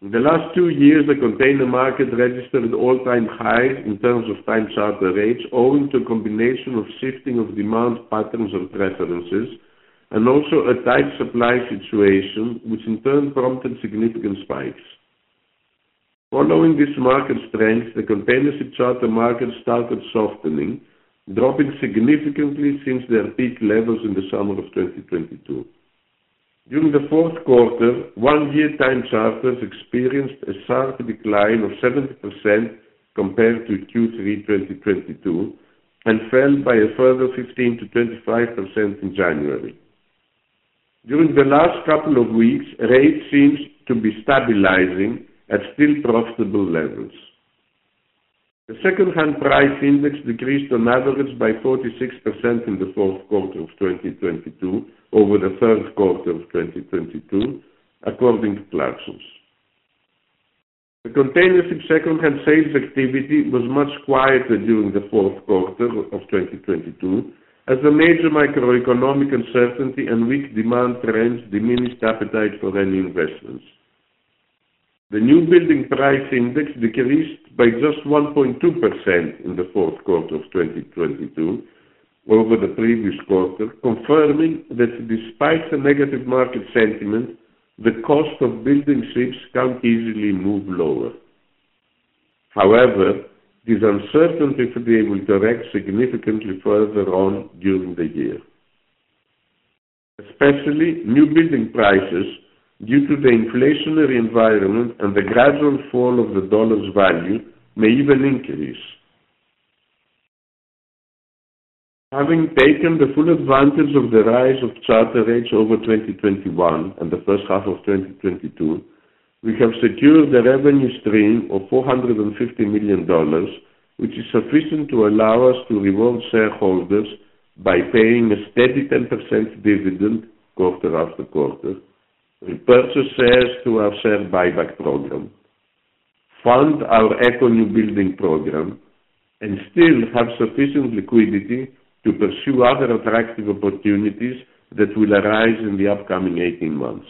In the last two years, the container market registered all-time highs in terms of time charter rates, owing to a combination of shifting of demand patterns and preferences, and also a tight supply situation, which in turn prompted significant spikes. Following this market strength, the containership charter market started softening, dropping significantly since their peak levels in the summer of 2022. During the fourth quarter, one-year time charters experienced a sharp decline of 70% compared to Q3 2022, and fell by a further 15%-25% in January. During the last couple of weeks, rates seems to be stabilizing at still profitable levels. The second-hand price index decreased on average by 46% in the fourth quarter of 2022 over the third quarter of 2022, according to Clarksons. The containership secondhand sales activity was much quieter during the fourth quarter of 2022, as the major macroeconomic uncertainty and weak demand trends diminished appetite for any investments. The new building price index decreased by just 1.2% in the fourth quarter of 2022 over the previous quarter, confirming that despite the negative market sentiment, the cost of building ships can't easily move lower. However, it is uncertain if they will correct significantly further on during the year. Especially new building prices, due to the inflationary environment and the gradual fall of the dollar's value, may even increase. Having taken the full advantage of the rise of charter rates over 2021 and the first half of 2022, we have secured a revenue stream of $450 million, which is sufficient to allow us to reward shareholders by paying a steady 10% dividend quarter after quarter, repurchase shares through our share buyback program, fund our Eco new building program, and still have sufficient liquidity to pursue other attractive opportunities that will arise in the upcoming 18 months.